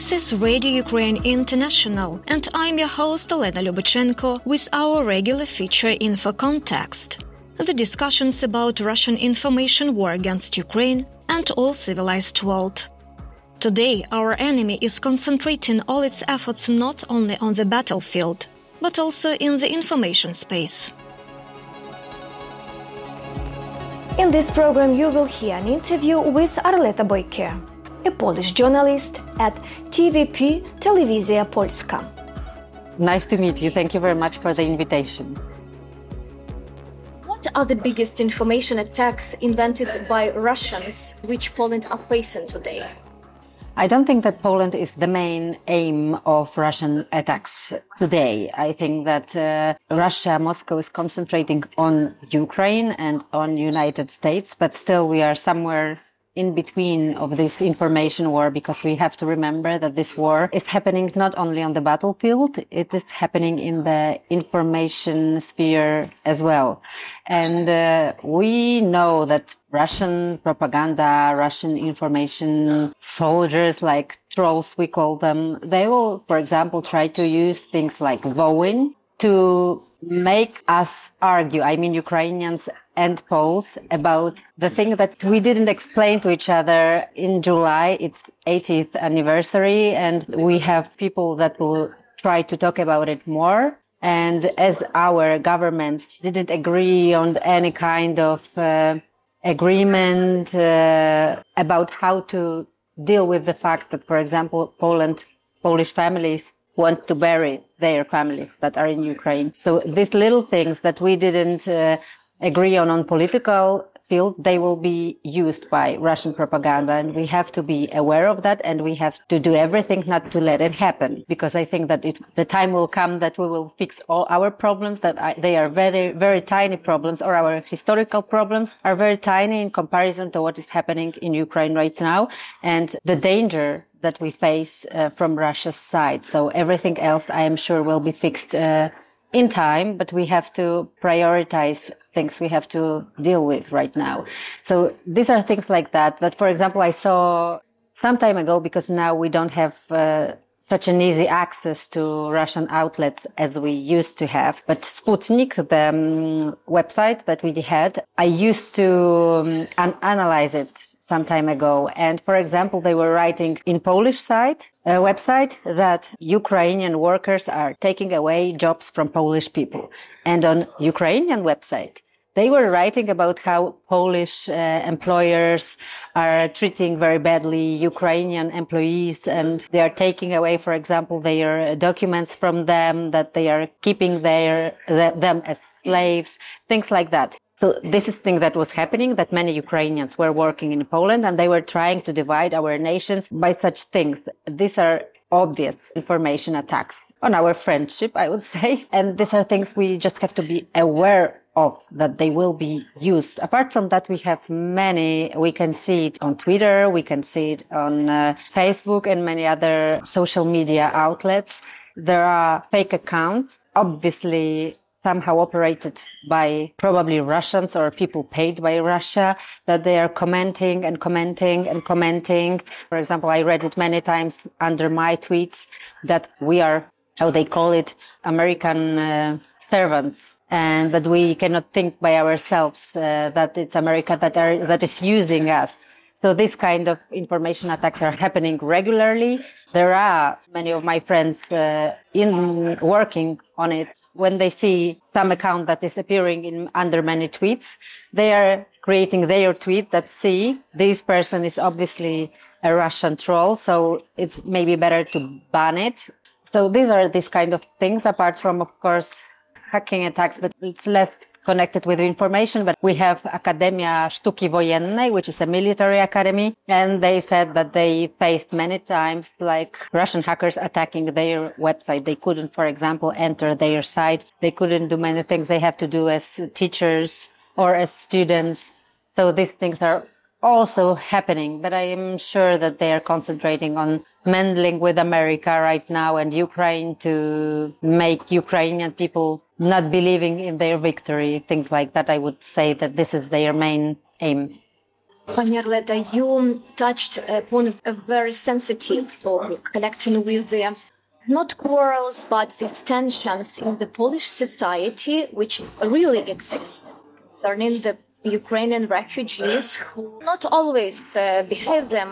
This is Radio Ukraine International, and I'm your host Elena Lubachenko with our regular feature Info Context. The discussions about Russian information war against Ukraine and all civilized world. Today, our enemy is concentrating all its efforts not only on the battlefield, but also in the information space. In this program, you will hear an interview with Arleta Bojke, a Polish journalist at TVP Telewizja Polska. Nice to meet you. Thank you very much for the invitation. What are the biggest information attacks invented by Russians which Poland are facing today? I don't think that Poland is the main aim of Russian attacks today. I think that uh, Russia, Moscow is concentrating on Ukraine and on United States, but still we are somewhere in between of this information war because we have to remember that this war is happening not only on the battlefield, it is happening in the information sphere as well. And uh, we know that Russian propaganda, Russian information soldiers, like trolls, we call them, they will, for example, try to use things like Wołyń to make us argue. I mean, Ukrainians and Poles about the thing that we didn't explain to each other in July. It's 80th anniversary and we have people that will try to talk about it more. And as our governments didn't agree on any kind of uh, agreement uh, about how to deal with the fact that, for example, Poland, Polish families want to bury their families that are in Ukraine. So these little things that we didn't uh, agree on on political field, they will be used by Russian propaganda. And we have to be aware of that. And we have to do everything not to let it happen. Because I think that it, the time will come that we will fix all our problems, that I, they are very, very tiny problems or our historical problems are very tiny in comparison to what is happening in Ukraine right now. And the danger that we face uh, from Russia's side. So everything else, I am sure, will be fixed uh, in time, but we have to prioritize things we have to deal with right now. So these are things like that. That, for example, I saw some time ago because now we don't have uh, such an easy access to Russian outlets as we used to have. But Sputnik, the um, website that we had, I used to um, an- analyze it some time ago. And for example, they were writing in Polish site, a website that Ukrainian workers are taking away jobs from Polish people. And on Ukrainian website, they were writing about how Polish uh, employers are treating very badly Ukrainian employees and they are taking away, for example, their documents from them, that they are keeping their, them as slaves, things like that. So this is thing that was happening that many Ukrainians were working in Poland and they were trying to divide our nations by such things. These are obvious information attacks on our friendship, I would say. And these are things we just have to be aware of that they will be used. Apart from that, we have many, we can see it on Twitter, we can see it on uh, Facebook and many other social media outlets. There are fake accounts. Obviously, somehow operated by probably Russians or people paid by Russia that they are commenting and commenting and commenting. For example, I read it many times under my tweets that we are, how they call it, American uh, servants and that we cannot think by ourselves, uh, that it's America that are, that is using us. So this kind of information attacks are happening regularly. There are many of my friends uh, in working on it when they see some account that is appearing in under many tweets, they are creating their tweet that see this person is obviously a Russian troll, so it's maybe better to ban it. So these are these kind of things, apart from, of course, hacking attacks, but it's less connected with information, but we have Akademia Sztuki Wojennej, which is a military academy. And they said that they faced many times like Russian hackers attacking their website. They couldn't, for example, enter their site. They couldn't do many things they have to do as teachers or as students. So these things are also happening, but I am sure that they are concentrating on meddling with America right now and Ukraine to make Ukrainian people not believing in their victory, things like that. I would say that this is their main aim. Pani Arleta, you touched upon a very sensitive topic, connecting with the not quarrels, but these tensions in the Polish society, which really exist concerning the Ukrainian refugees who not always uh, behave them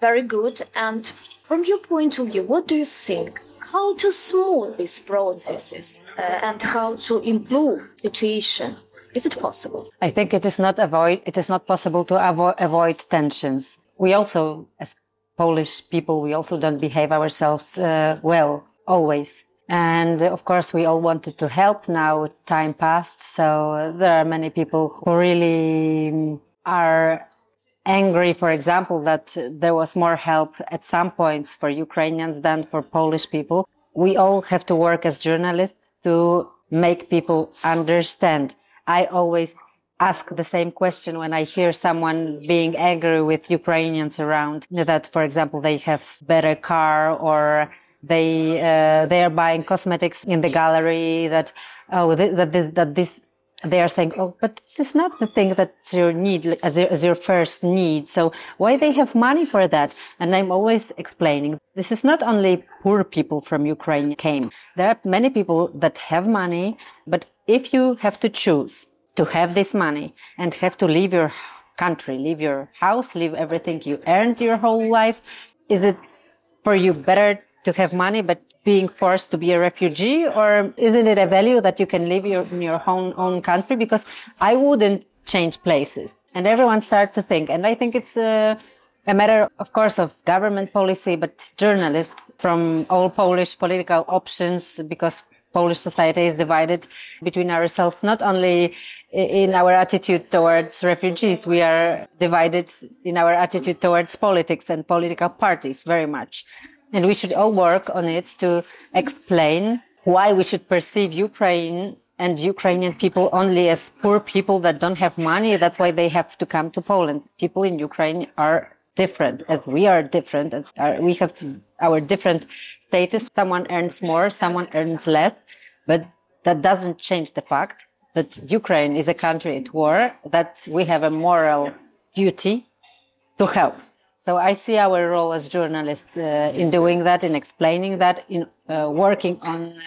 very good. And from your point of view, what do you think? How to smooth these processes uh, and how to improve situation? Is it possible? I think it is not avoid. It is not possible to avo- avoid tensions. We also, as Polish people, we also don't behave ourselves uh, well always. And of course, we all wanted to help. Now time passed, so there are many people who really are angry, for example, that there was more help at some points for Ukrainians than for Polish people. We all have to work as journalists to make people understand I always ask the same question when I hear someone being angry with Ukrainians around that, for example, they have better car or they uh, they are buying cosmetics in the gallery that oh that that, that this they are saying oh but this is not the thing that you need as, your, as your first need. So why they have money for that? And i'm always explaining this is not only poor people from ukraine came. There are many people that have money but if you have to choose to have this money and have to leave your country, leave your house, leave everything you earned your whole life, is it for you better to have money but being forced to be a refugee, or isn't it a value that you can live your, in your own own country? Because I wouldn't change places, and everyone start to think, and I think it's a, a matter, of course, of government policy, but journalists from all Polish political options, because Polish society is divided between ourselves, not only in our attitude towards refugees, we are divided in our attitude towards politics and political parties very much. And we should all work on it to explain why we should perceive Ukraine and Ukrainian people only as poor people that don't have money. That's why they have to come to Poland. People in Ukraine are different as we are different as we have our different status. Someone earns more, someone earns less, but that doesn't change the fact that Ukraine is a country at war, that we have a moral duty to help. So I see our role as journalists uh, in doing that, in explaining that, in uh, working on uh,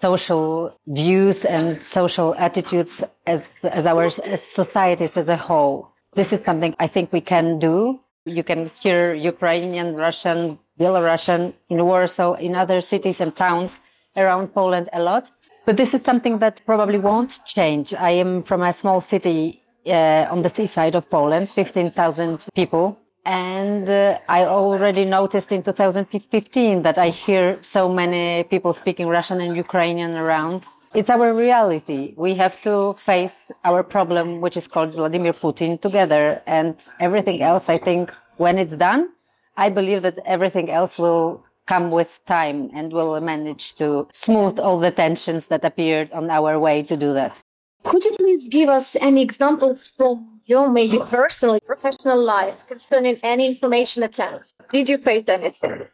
social views and social attitudes as, as our as societies as a whole. This is something I think we can do. You can hear Ukrainian, Russian, Belarusian in Warsaw, in other cities and towns around Poland a lot. But this is something that probably won't change. I am from a small city uh, on the seaside of Poland, 15,000 people. And uh, I already noticed in 2015 that I hear so many people speaking Russian and Ukrainian around. It's our reality. We have to face our problem, which is called Vladimir Putin, together. And everything else, I think, when it's done, I believe that everything else will come with time and will manage to smooth all the tensions that appeared on our way to do that. Could you please give us any examples from your maybe personal, professional life concerning any information attempts? Did you face anything?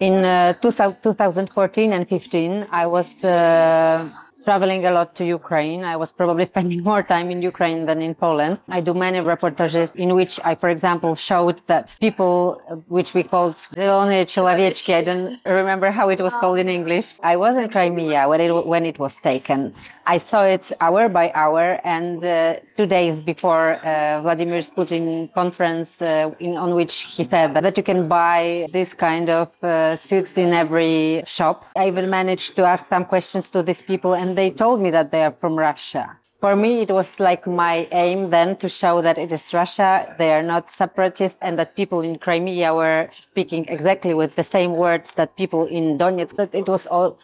In uh, two, 2014 and 15, I was uh, traveling a lot to Ukraine. I was probably spending more time in Ukraine than in Poland. I do many reportages in which I, for example, showed that people, uh, which we called Zelone Chilavichki, I don't remember how it was called in English. I was in Crimea when it, when it was taken. I saw it hour by hour, and uh, two days before uh, Vladimir Putin conference, uh, in, on which he said that, you can buy this kind of uh, suits in every shop. I even managed to ask some questions to these people, and they told me that they are from Russia. For me, it was like my aim then to show that it is Russia, they are not separatists, and that people in Crimea were speaking exactly with the same words that people in Donetsk, that it was all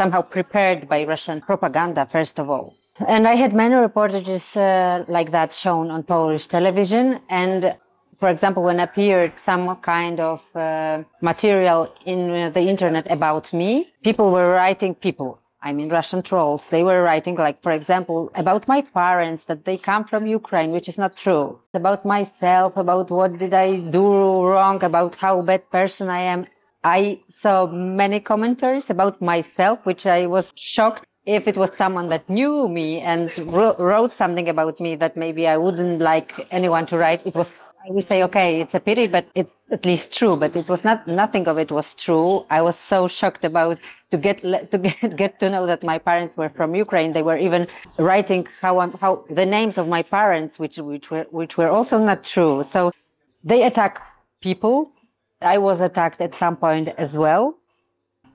somehow prepared by Russian propaganda, first of all. And I had many reportages uh, like that shown on Polish television. And for example, when appeared some kind of uh, material in the internet about me, people were writing people. I mean, Russian trolls. They were writing, like, for example, about my parents, that they come from Ukraine, which is not true. About myself, about what did I do wrong, about how bad person I am. I saw many commentaries about myself, which I was shocked if it was someone that knew me and wrote something about me that maybe I wouldn't like anyone to write. It was we say, okay, it's a pity, but it's at least true. But it was not, nothing of it was true. I was so shocked about to get, to get, get to know that my parents were from Ukraine. They were even writing how, how the names of my parents, which, which were, which were also not true. So they attack people. I was attacked at some point as well.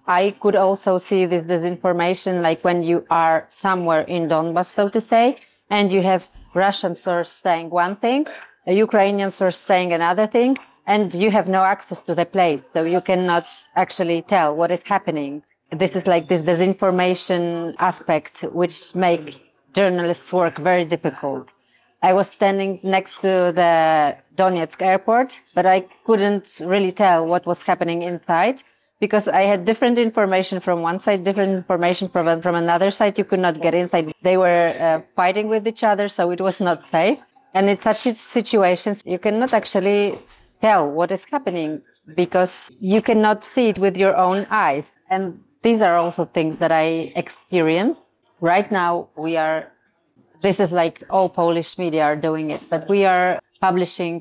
I could also see this disinformation, like when you are somewhere in Donbass, so to say, and you have Russian source saying one thing, a Ukrainian source saying another thing, and you have no access to the place. So you cannot actually tell what is happening. This is like this disinformation aspect, which make journalists work very difficult. I was standing next to the Donetsk airport, but I couldn't really tell what was happening inside because I had different information from one side, different information from, from another side. You could not get inside. They were uh, fighting with each other, so it was not safe. And in such situations, you cannot actually tell what is happening because you cannot see it with your own eyes. And these are also things that I experienced. Right now, we are, this is like all Polish media are doing it, but we are publishing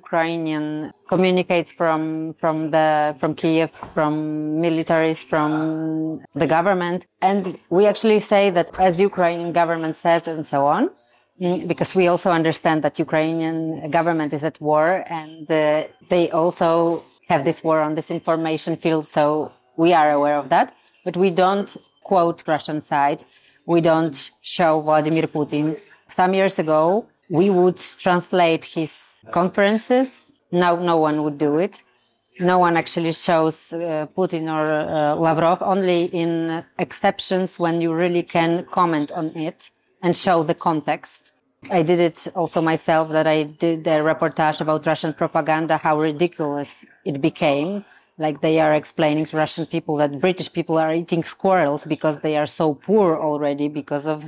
Ukrainian communicates from from the from Kiev, from militaries, from the government, and we actually say that as Ukrainian government says and so on, mm, because we also understand that Ukrainian government is at war and uh, they also have this war on this information field, so we are aware of that, but we don't quote Russian side, we don't show Vladimir Putin. Some years ago, we would translate his conferences. Now no one would do it. No one actually shows uh, Putin or uh, Lavrov, only in exceptions when you really can comment on it and show the context. I did it also myself that I did a reportage about Russian propaganda, how ridiculous it became. Like they are explaining to Russian people that British people are eating squirrels because they are so poor already because of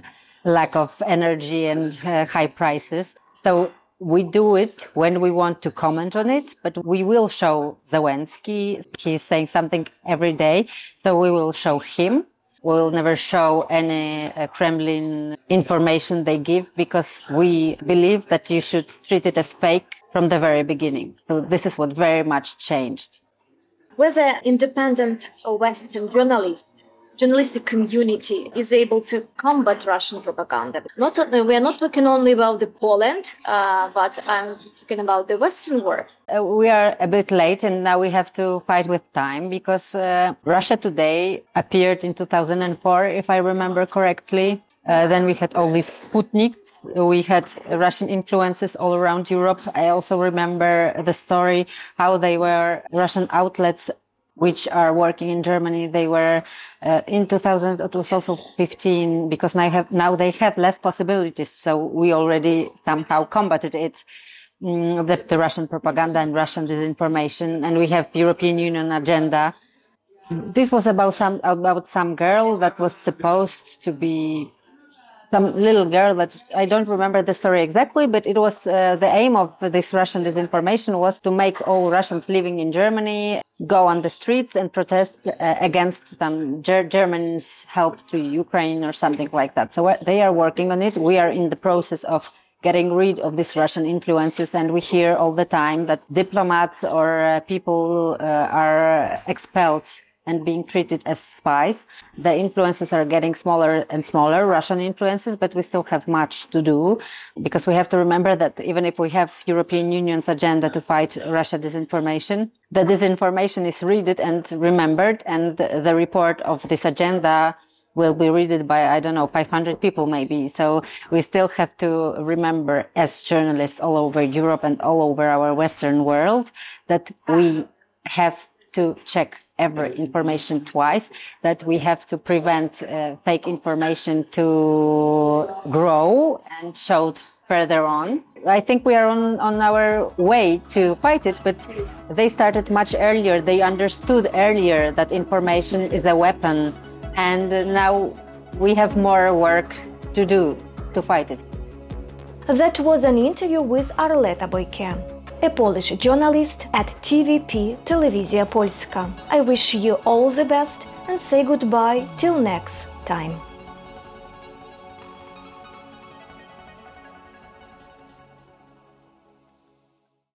lack of energy and uh, high prices. So we do it when we want to comment on it, but we will show Zelensky. He's saying something every day. So we will show him. We'll never show any uh, Kremlin information they give because we believe that you should treat it as fake from the very beginning. So this is what very much changed. Whether independent or Western journalists journalistic community is able to combat Russian propaganda. Not we are not talking only about the Poland, uh, but I'm talking about the Western world. Uh, we are a bit late, and now we have to fight with time because uh, Russia Today appeared in 2004, if I remember correctly. Uh, then we had all these Sputniks. We had Russian influences all around Europe. I also remember the story how they were Russian outlets which are working in Germany. They were uh, in 2000. It was also 15 because now have now they have less possibilities. So we already somehow combated it. Mm, the, the Russian propaganda and Russian disinformation, and we have European Union agenda. This was about some about some girl that was supposed to be some little girl that I don't remember the story exactly, but it was uh, the aim of this Russian disinformation was to make all Russians living in Germany go on the streets and protest uh, against some Ger- Germans' help to Ukraine or something like that. So uh, they are working on it. We are in the process of getting rid of these Russian influences, and we hear all the time that diplomats or uh, people uh, are expelled and being treated as spies. The influences are getting smaller and smaller, Russian influences, but we still have much to do because we have to remember that even if we have European Union's agenda to fight Russia disinformation, the disinformation is read and remembered and the report of this agenda will be read by, I don't know, 500 people maybe. So we still have to remember as journalists all over Europe and all over our Western world that we have to check every information twice, that we have to prevent uh, fake information to grow and show further on. I think we are on, on our way to fight it, but they started much earlier. They understood earlier that information is a weapon, and now we have more work to do to fight it. That was an interview with Arleta Bojke a Polish journalist at TVP Telewizja Polska. I wish you all the best and say goodbye till next time.